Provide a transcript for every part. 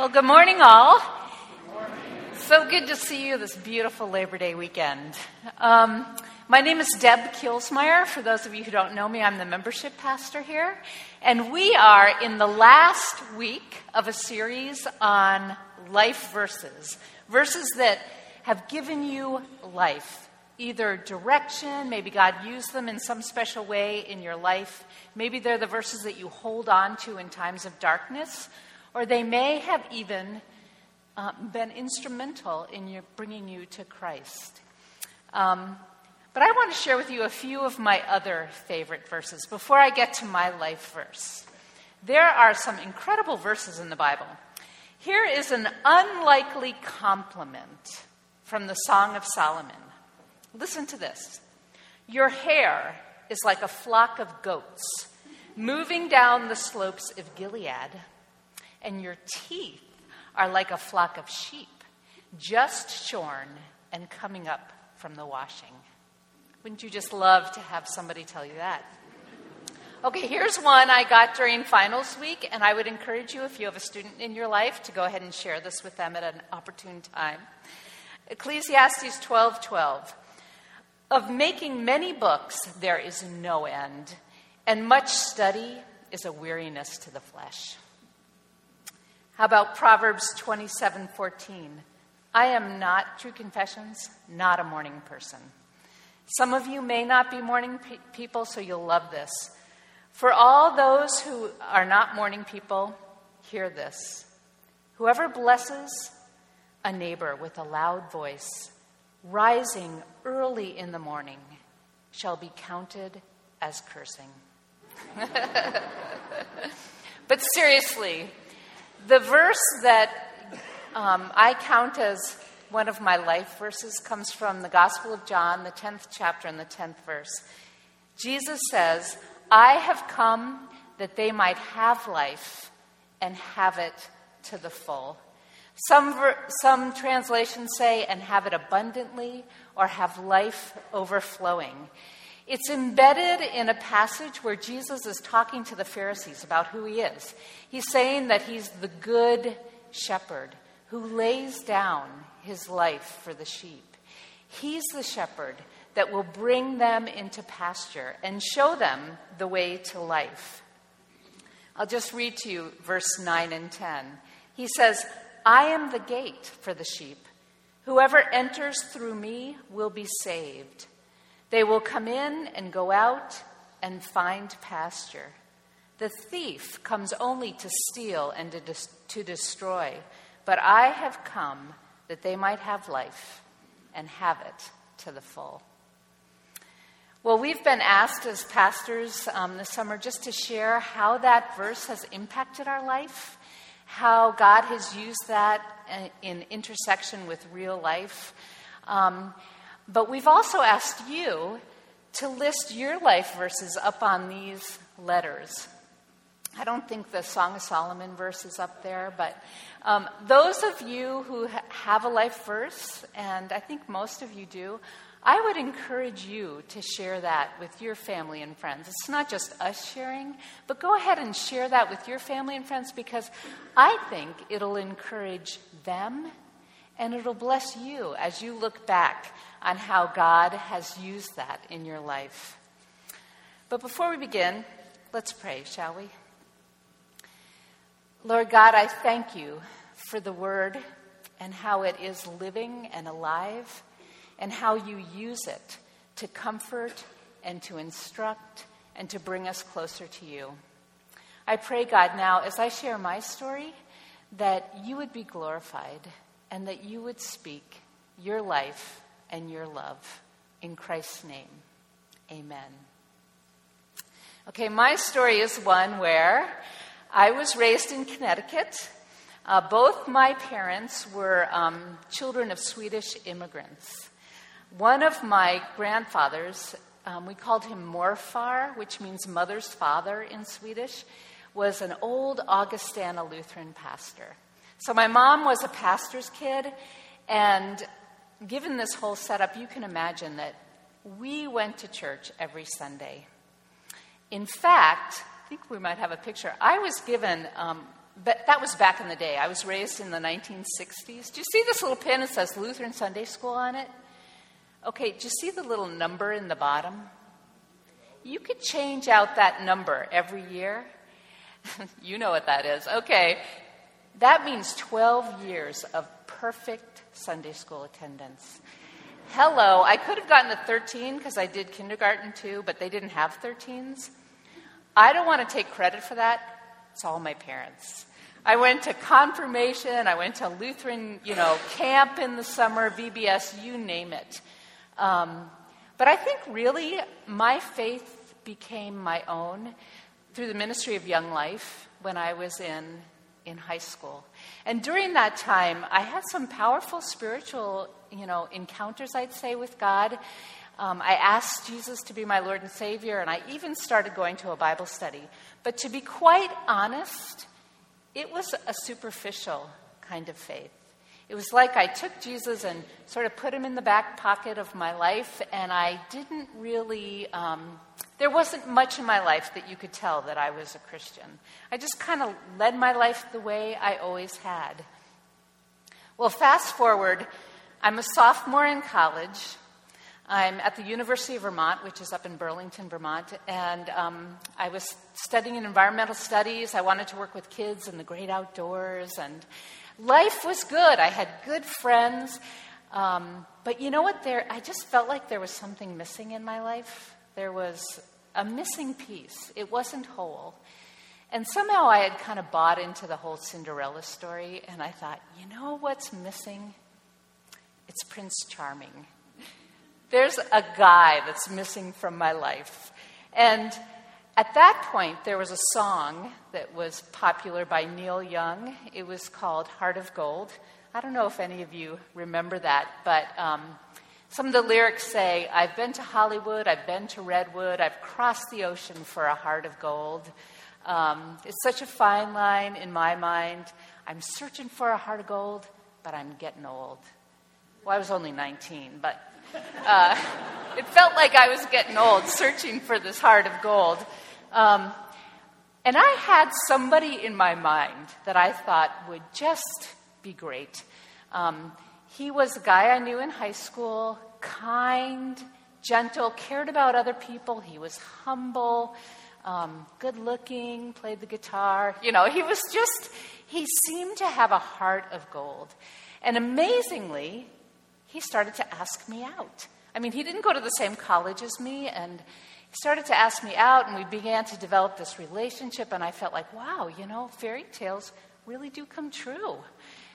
Well, good morning, all. So good to see you this beautiful Labor Day weekend. Um, my name is Deb Kielsmeier. For those of you who don't know me, I'm the membership pastor here. And we are in the last week of a series on life verses, verses that have given you life, either direction, maybe God used them in some special way in your life. Maybe they're the verses that you hold on to in times of darkness, or they may have even uh, been instrumental in your, bringing you to Christ. Um, but I want to share with you a few of my other favorite verses before I get to my life verse. There are some incredible verses in the Bible. Here is an unlikely compliment from the Song of Solomon. Listen to this Your hair is like a flock of goats moving down the slopes of Gilead, and your teeth are like a flock of sheep just shorn and coming up from the washing. Wouldn't you just love to have somebody tell you that? Okay, here's one I got during finals week, and I would encourage you, if you have a student in your life, to go ahead and share this with them at an opportune time. Ecclesiastes 12 12. Of making many books, there is no end, and much study is a weariness to the flesh. How about Proverbs 27:14? I am not, true confessions, not a morning person. Some of you may not be morning pe- people, so you'll love this. For all those who are not morning people, hear this. Whoever blesses a neighbor with a loud voice, rising early in the morning, shall be counted as cursing. but seriously, the verse that um, I count as one of my life verses comes from the Gospel of John, the 10th chapter and the 10th verse. Jesus says, I have come that they might have life and have it to the full. Some, ver- some translations say, and have it abundantly, or have life overflowing. It's embedded in a passage where Jesus is talking to the Pharisees about who he is. He's saying that he's the good shepherd who lays down his life for the sheep. He's the shepherd that will bring them into pasture and show them the way to life. I'll just read to you verse 9 and 10. He says, I am the gate for the sheep. Whoever enters through me will be saved. They will come in and go out and find pasture. The thief comes only to steal and to, to destroy, but I have come that they might have life and have it to the full. Well, we've been asked as pastors um, this summer just to share how that verse has impacted our life, how God has used that uh, in intersection with real life. Um, but we've also asked you to list your life verses up on these letters. I don't think the Song of Solomon verse is up there, but um, those of you who ha- have a life verse, and I think most of you do, I would encourage you to share that with your family and friends. It's not just us sharing, but go ahead and share that with your family and friends because I think it'll encourage them and it'll bless you as you look back on how God has used that in your life. But before we begin, let's pray, shall we? Lord God, I thank you for the word and how it is living and alive and how you use it to comfort and to instruct and to bring us closer to you. I pray, God, now as I share my story, that you would be glorified and that you would speak your life and your love. In Christ's name, amen. Okay, my story is one where I was raised in Connecticut. Uh, both my parents were um, children of Swedish immigrants. One of my grandfathers, um, we called him Morfar, which means mother's father in Swedish, was an old Augustana Lutheran pastor. So my mom was a pastor's kid, and given this whole setup, you can imagine that we went to church every Sunday. In fact, I think we might have a picture. I was given um, but that was back in the day. I was raised in the 1960s. Do you see this little pin that says Lutheran Sunday School on it? Okay, do you see the little number in the bottom? You could change out that number every year. you know what that is. Okay, that means 12 years of perfect Sunday school attendance. Hello, I could have gotten a 13 because I did kindergarten too, but they didn't have 13s. I don't want to take credit for that. It's all my parents. I went to confirmation, I went to Lutheran, you know, camp in the summer, VBS, you name it. Um, but I think really my faith became my own through the ministry of Young Life when I was in in high school. And during that time, I had some powerful spiritual, you know, encounters, I'd say, with God. Um, I asked Jesus to be my Lord and Savior, and I even started going to a Bible study. But to be quite honest, it was a superficial kind of faith. It was like I took Jesus and sort of put him in the back pocket of my life, and I didn't really, um, there wasn't much in my life that you could tell that I was a Christian. I just kind of led my life the way I always had. Well, fast forward, I'm a sophomore in college. I'm at the University of Vermont, which is up in Burlington, Vermont, and um, I was studying environmental studies. I wanted to work with kids in the great outdoors, and life was good. I had good friends. Um, but you know what? There, I just felt like there was something missing in my life. There was a missing piece. It wasn't whole. And somehow I had kind of bought into the whole Cinderella story, and I thought, you know what's missing? It's Prince Charming. There's a guy that's missing from my life. And at that point, there was a song that was popular by Neil Young. It was called Heart of Gold. I don't know if any of you remember that, but um, some of the lyrics say, I've been to Hollywood, I've been to Redwood, I've crossed the ocean for a heart of gold. Um, it's such a fine line in my mind. I'm searching for a heart of gold, but I'm getting old. Well, I was only 19, but uh, it felt like I was getting old, searching for this heart of gold. Um, and I had somebody in my mind that I thought would just be great. Um, he was a guy I knew in high school, kind, gentle, cared about other people. He was humble, um, good looking, played the guitar. You know, he was just, he seemed to have a heart of gold. And amazingly, he started to ask me out. I mean, he didn't go to the same college as me, and started to ask me out, and we began to develop this relationship. And I felt like, wow, you know, fairy tales really do come true.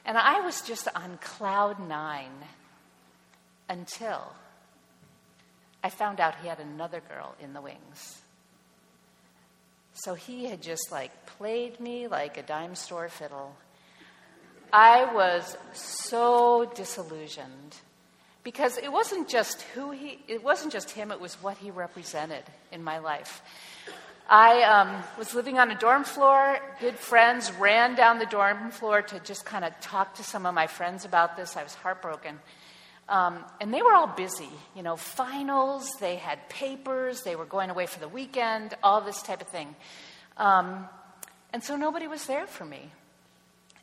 And I was just on cloud nine until I found out he had another girl in the wings. So he had just like played me like a dime store fiddle. I was so disillusioned because it wasn't just who he it wasn't just him it was what he represented in my life. I um, was living on a dorm floor. Good friends ran down the dorm floor to just kind of talk to some of my friends about this. I was heartbroken. Um, and they were all busy you know finals they had papers they were going away for the weekend all this type of thing. Um, and so nobody was there for me.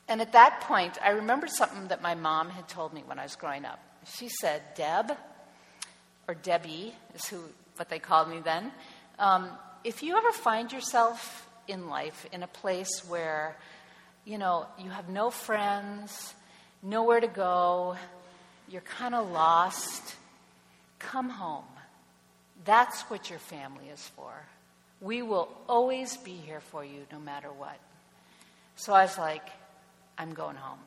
And at that point i remembered something that my mom had told me when i was growing up she said, Deb, or Debbie is who, what they called me then. Um, if you ever find yourself in life in a place where, you know, you have no friends, nowhere to go, you're kind of lost, come home. That's what your family is for. We will always be here for you no matter what. So I was like, I'm going home.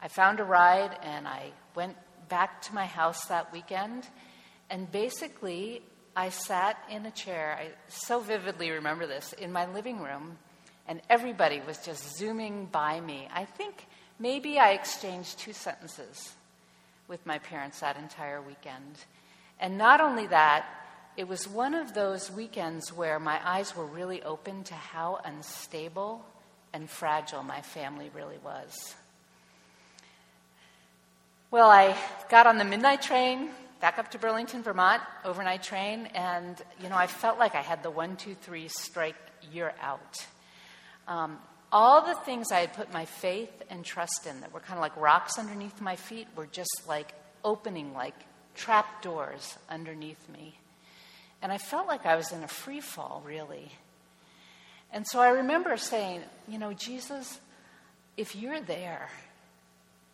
I found a ride and I went back to my house that weekend. And basically, I sat in a chair. I so vividly remember this in my living room, and everybody was just zooming by me. I think maybe I exchanged two sentences with my parents that entire weekend. And not only that, it was one of those weekends where my eyes were really open to how unstable and fragile my family really was. Well, I got on the midnight train back up to Burlington, Vermont, overnight train, and you know I felt like I had the one, two, three strike. You're out. Um, all the things I had put my faith and trust in that were kind of like rocks underneath my feet were just like opening like trap doors underneath me. And I felt like I was in a free fall, really. And so I remember saying, you know, Jesus, if you're there,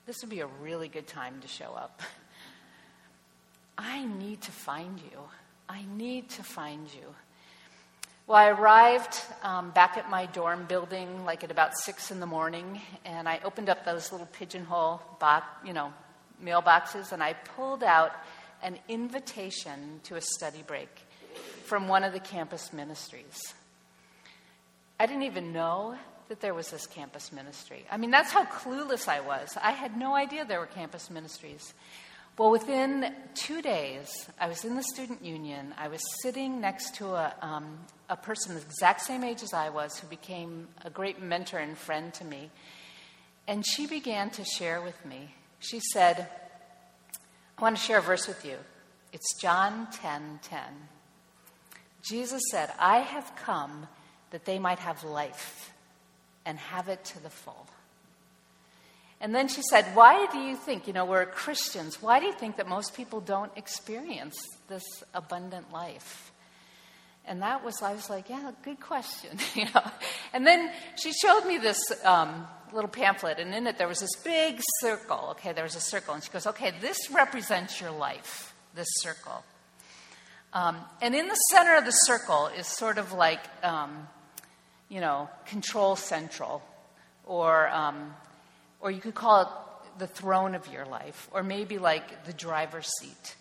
this would be a really good time to show up. I need to find you. I need to find you. Well, I arrived um, back at my dorm building like at about six in the morning, and I opened up those little pigeonhole box, you know, mailboxes, and I pulled out an invitation to a study break from one of the campus ministries. I didn't even know that there was this campus ministry. I mean, that's how clueless I was. I had no idea there were campus ministries. Well, within two days, I was in the student union. I was sitting next to a, um, a person the exact same age as I was who became a great mentor and friend to me. And she began to share with me. She said, I want to share a verse with you. It's John 10 10. Jesus said, I have come that they might have life and have it to the full. And then she said, Why do you think, you know, we're Christians, why do you think that most people don't experience this abundant life? And that was, I was like, yeah, good question. you know? And then she showed me this um, little pamphlet, and in it there was this big circle. Okay, there was a circle. And she goes, okay, this represents your life, this circle. Um, and in the center of the circle is sort of like, um, you know, control central, or um, or you could call it the throne of your life, or maybe like the driver's seat.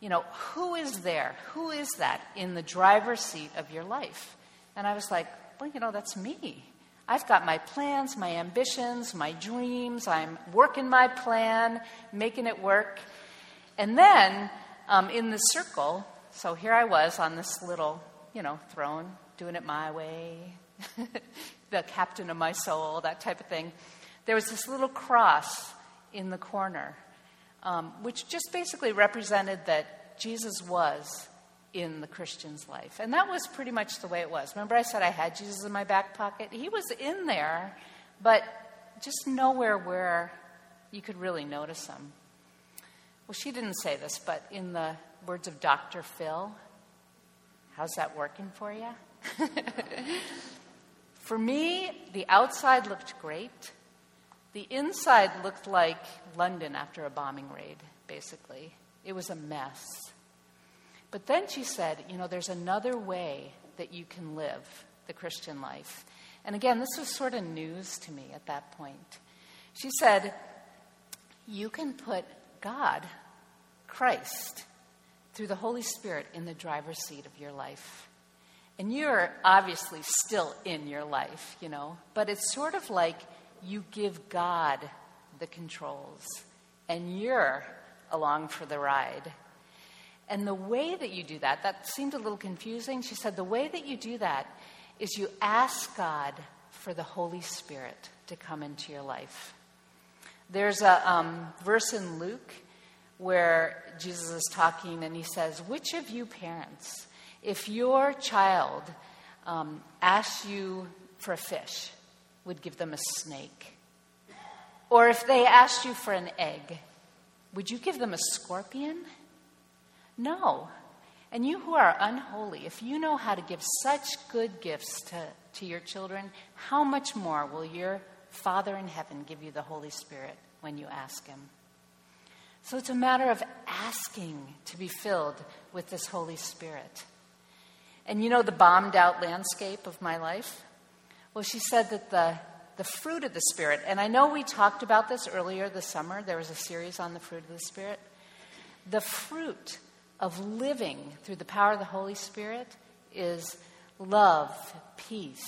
You know, who is there? Who is that in the driver's seat of your life? And I was like, well, you know, that's me. I've got my plans, my ambitions, my dreams. I'm working my plan, making it work. And then um, in the circle, so here I was on this little, you know, throne, doing it my way, the captain of my soul, that type of thing there was this little cross in the corner, um, which just basically represented that Jesus was in the Christian's life. And that was pretty much the way it was. Remember, I said I had Jesus in my back pocket? He was in there, but just nowhere where you could really notice him. Well, she didn't say this, but in the words of Dr. Phil, how's that working for you? for me, the outside looked great. The inside looked like London after a bombing raid, basically. It was a mess. But then she said, you know, there's another way that you can live the Christian life. And again, this was sort of news to me at that point. She said, you can put God, Christ, through the Holy Spirit in the driver's seat of your life. And you're obviously still in your life, you know, but it's sort of like you give God the controls, and you're along for the ride. And the way that you do that, that seemed a little confusing. She said, the way that you do that is you ask God for the Holy Spirit to come into your life. There's a um, verse in Luke where Jesus is talking and he says, Which of you parents, if your child um, you for a fish, would give them a snake? Or if they asked you for an egg, would you give them a scorpion? No. And you who are unholy, if you know how to give such good gifts to, to your children, how much more will your Father in heaven give you the Holy Spirit when you ask Him? So it's a matter of asking to be filled with this Holy Spirit. And you know the bombed out landscape of my life? Well, she said that the, the fruit of the Spirit, and I know we talked about this earlier this summer, there was a series on the fruit of the Spirit. The fruit of living through the power of the Holy Spirit is love, peace,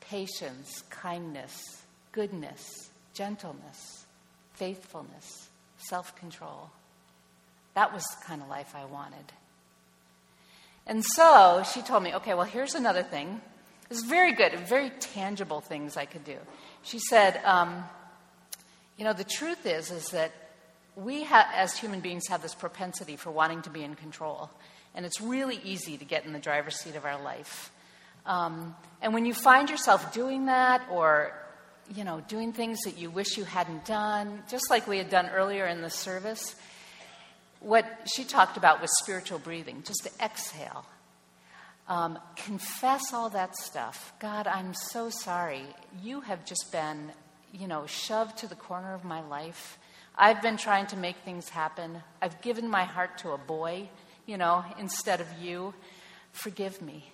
patience, kindness, goodness, gentleness, faithfulness, self control. That was the kind of life I wanted. And so she told me, okay, well, here's another thing it was very good, very tangible things I could do. She said, um, You know, the truth is, is that we ha- as human beings have this propensity for wanting to be in control. And it's really easy to get in the driver's seat of our life. Um, and when you find yourself doing that or you know, doing things that you wish you hadn't done, just like we had done earlier in the service, what she talked about was spiritual breathing, just to exhale. Um, confess all that stuff. God, I'm so sorry. You have just been, you know, shoved to the corner of my life. I've been trying to make things happen. I've given my heart to a boy, you know, instead of you. Forgive me.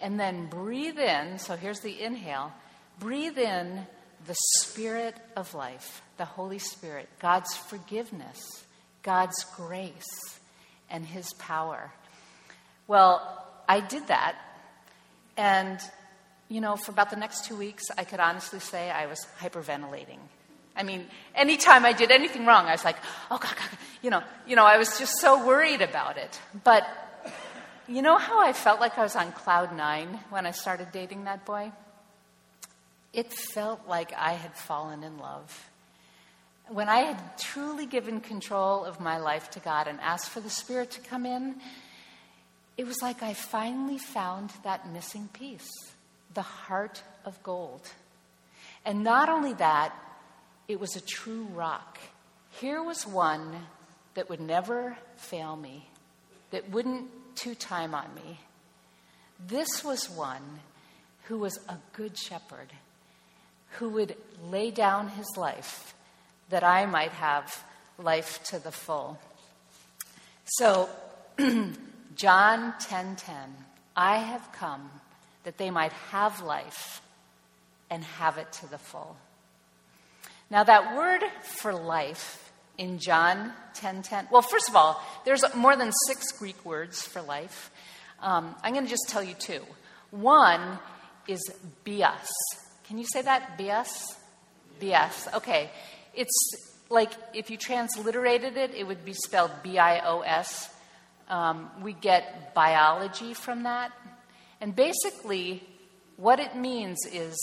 And then breathe in. So here's the inhale. Breathe in the Spirit of life, the Holy Spirit, God's forgiveness, God's grace, and His power. Well, I did that. And, you know, for about the next two weeks, I could honestly say I was hyperventilating. I mean, anytime I did anything wrong, I was like, oh, God, God, you know, you know, I was just so worried about it. But you know how I felt like I was on cloud nine when I started dating that boy? It felt like I had fallen in love. When I had truly given control of my life to God and asked for the Spirit to come in, it was like I finally found that missing piece the heart of gold. And not only that, it was a true rock. Here was one that would never fail me, that wouldn't two time on me. This was one who was a good shepherd who would lay down his life that I might have life to the full. So, John 10:10, I have come that they might have life and have it to the full. Now that word for life in John 10:10, well, first of all, there's more than six Greek words for life. Um, I'm going to just tell you two. One is bios, can you say that? Bios? Bios. Okay. It's like if you transliterated it, it would be spelled B I O S. Um, we get biology from that. And basically, what it means is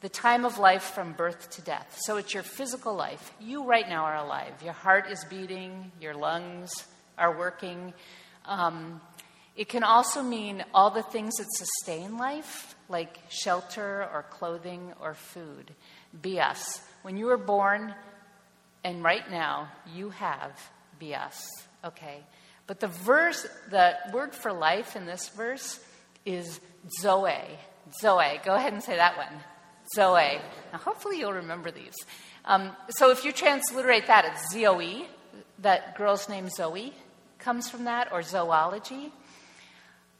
the time of life from birth to death. So it's your physical life. You right now are alive. Your heart is beating, your lungs are working. Um, it can also mean all the things that sustain life, like shelter or clothing or food. Bios. When you were born, and right now, you have bios. Okay? But the verse, the word for life in this verse is zoe. Zoe. Go ahead and say that one. Zoe. Now, hopefully, you'll remember these. Um, so, if you transliterate that, it's Zoe. That girl's name Zoe comes from that, or zoology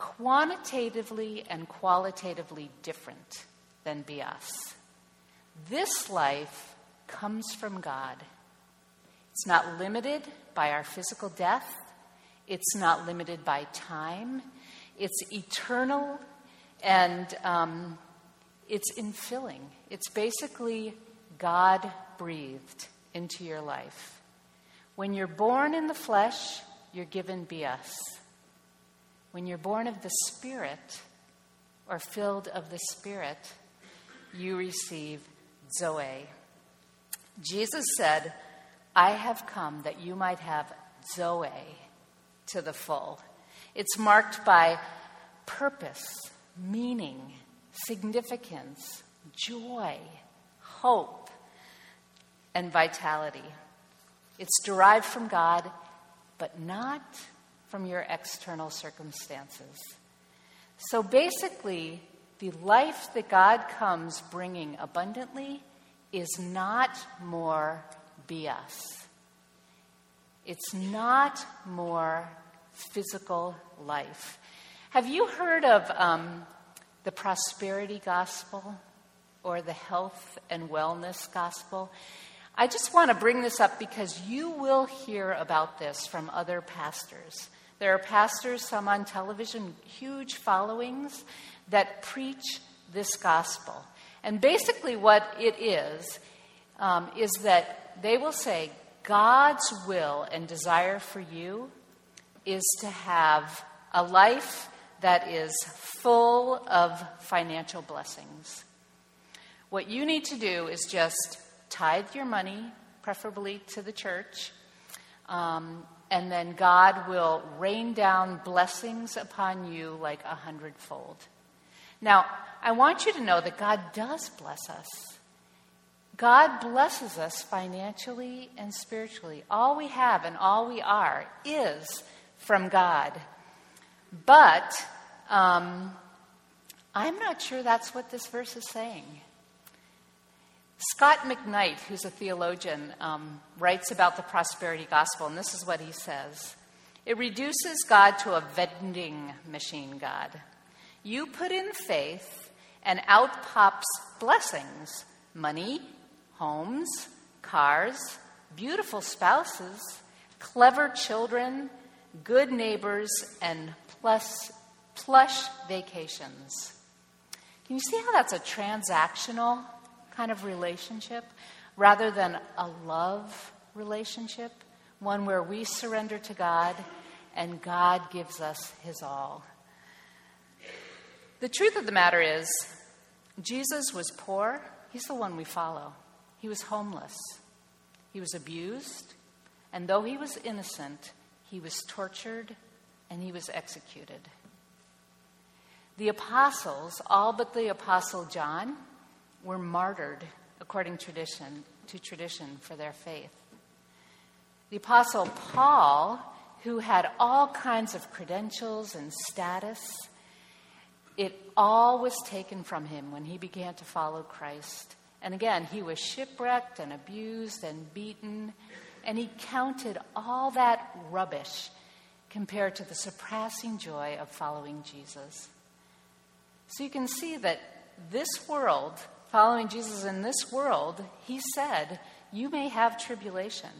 quantitatively and qualitatively different than bios. This life comes from God. It's not limited by our physical death, it's not limited by time, it's eternal and um, it's infilling. It's basically God breathed into your life. When you're born in the flesh, you're given bios. When you're born of the Spirit or filled of the Spirit, you receive Zoe. Jesus said, I have come that you might have Zoe to the full. It's marked by purpose, meaning, significance, joy, hope, and vitality. It's derived from God, but not from your external circumstances. So basically, the life that God comes bringing abundantly is not more bios. It's not more physical life. Have you heard of um, the prosperity gospel or the health and wellness gospel? I just want to bring this up because you will hear about this from other pastors. There are pastors, some on television, huge followings, that preach this gospel. And basically, what it is, um, is that they will say, God's will and desire for you is to have a life that is full of financial blessings. What you need to do is just tithe your money, preferably to the church, um, and then God will rain down blessings upon you like a hundredfold. Now, I want you to know that God does bless us. God blesses us financially and spiritually. All we have and all we are is from God. But um, I'm not sure that's what this verse is saying. Scot McKnight, who's a theologian, um, writes about the prosperity gospel, and this is what he says It reduces God to a vending machine God. You put in faith, and out pops blessings money, homes, cars, beautiful spouses, clever children, good neighbors, and plus, plush vacations. Can you see how that's a transactional kind of relationship rather than a love relationship? One where we surrender to God and God gives us his all. The truth of the matter is, Jesus was poor. He's the one we follow. He was homeless. He was abused. And though he was innocent, he was tortured and he was executed. The apostles, all but the apostle John, were martyred according tradition, to tradition for their faith. The apostle Paul, who had all kinds of credentials and status, it all was taken from him when he began to follow Christ. And again, he was shipwrecked and abused and beaten, and he counted all that rubbish compared to the surpassing joy of following Jesus. So you can see that this world, following Jesus in this world, he said, You may have tribulation,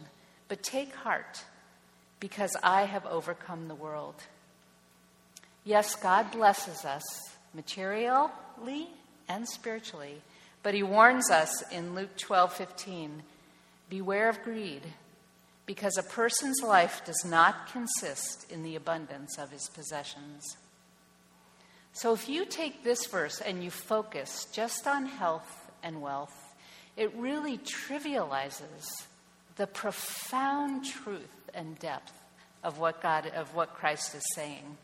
but take heart, because I have overcome the world. Yes, God blesses us materially and spiritually, but he warns us in Luke 12 15 Beware of greed because a person's life does not consist in the abundance of his possessions. So if you take this verse and you focus just on health and wealth, it really trivializes the profound truth and depth of what God of what Christ is saying.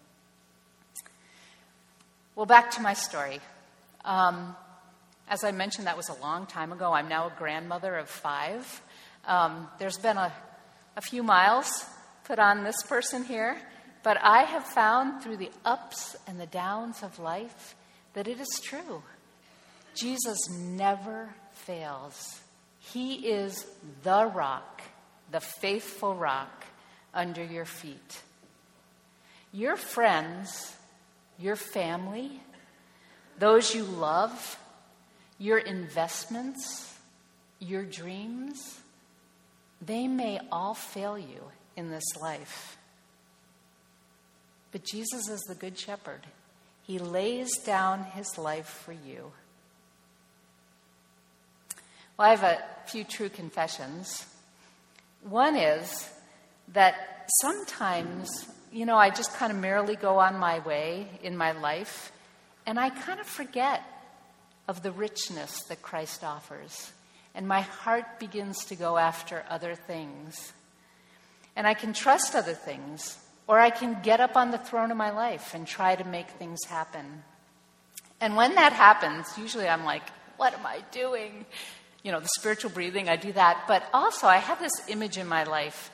Well, back to my story. Um, as I mentioned, that was a long time ago. I'm now a grandmother of five. Um, there's been a a few miles put on this person here, but I have found through the ups and the downs of life that it is true. Jesus never fails. He is the rock, the faithful rock under your feet. Your friends, your family, those you love, your investments, your dreams, they may all fail you in this life. But Jesus is the Good Shepherd. He lays down his life for you. Well, I have a few true confessions. One is that sometimes, you know, I just kind of merrily go on my way in my life, and I kind of forget of the richness that Christ offers and my heart begins to go after other things. And I can trust other things, or I can get up on the throne of my life and try to make things happen. And when that happens, usually I'm like, what am I doing? You know, the spiritual breathing, I do that. But also, I have this image in my life,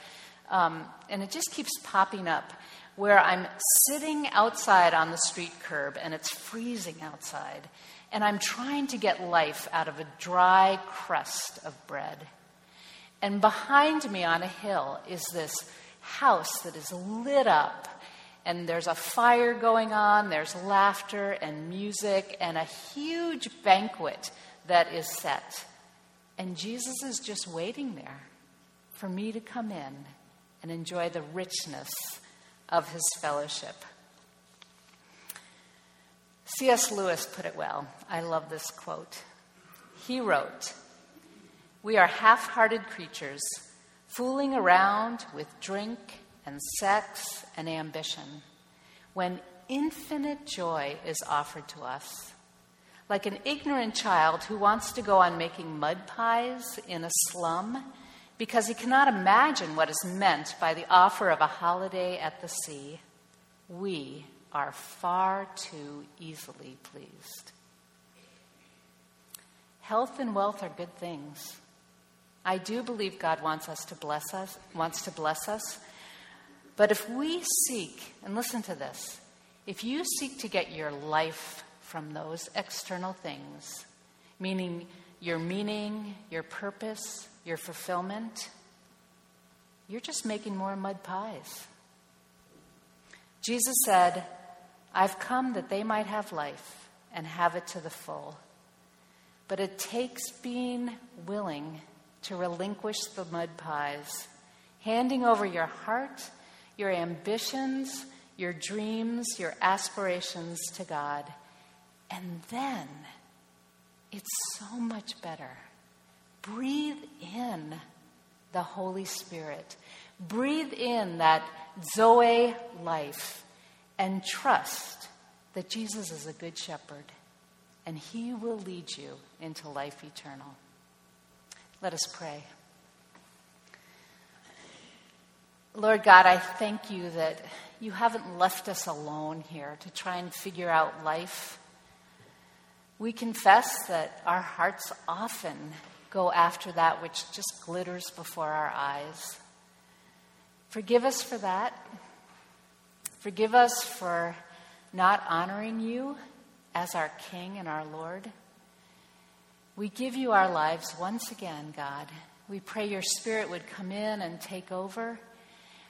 um, and it just keeps popping up, where I'm sitting outside on the street curb and it's freezing outside and I'm trying to get life out of a dry crust of bread. And behind me on a hill is this house that is lit up, and there's a fire going on, there's laughter and music, and a huge banquet that is set. And Jesus is just waiting there for me to come in and enjoy the richness of his fellowship. C.S. Lewis put it well. I love this quote. He wrote, We are half hearted creatures, fooling around with drink and sex and ambition, when infinite joy is offered to us. Like an ignorant child who wants to go on making mud pies in a slum because he cannot imagine what is meant by the offer of a holiday at the sea, we are far too easily pleased. Health and wealth are good things. I do believe God wants us to bless us, wants to bless us. But if we seek, and listen to this, if you seek to get your life from those external things, meaning your meaning, your purpose, your fulfillment, you're just making more mud pies. Jesus said, I've come that they might have life and have it to the full. But it takes being willing to relinquish the mud pies, handing over your heart, your ambitions, your dreams, your aspirations to God. And then it's so much better. Breathe in the Holy Spirit. Breathe in that Zoe life and trust that Jesus is a good shepherd and he will lead you into life eternal. Let us pray. Lord God, I thank you that you haven't left us alone here to try and figure out life. We confess that our hearts often go after that which just glitters before our eyes. Forgive us for that. Forgive us for not honoring you as our King and our Lord. We give you our lives once again, God. We pray your Spirit would come in and take over.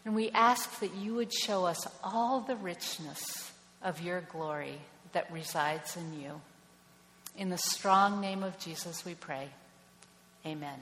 And we ask that you would show us all the richness of your glory that resides in you. In the strong name of Jesus, we pray. Amen.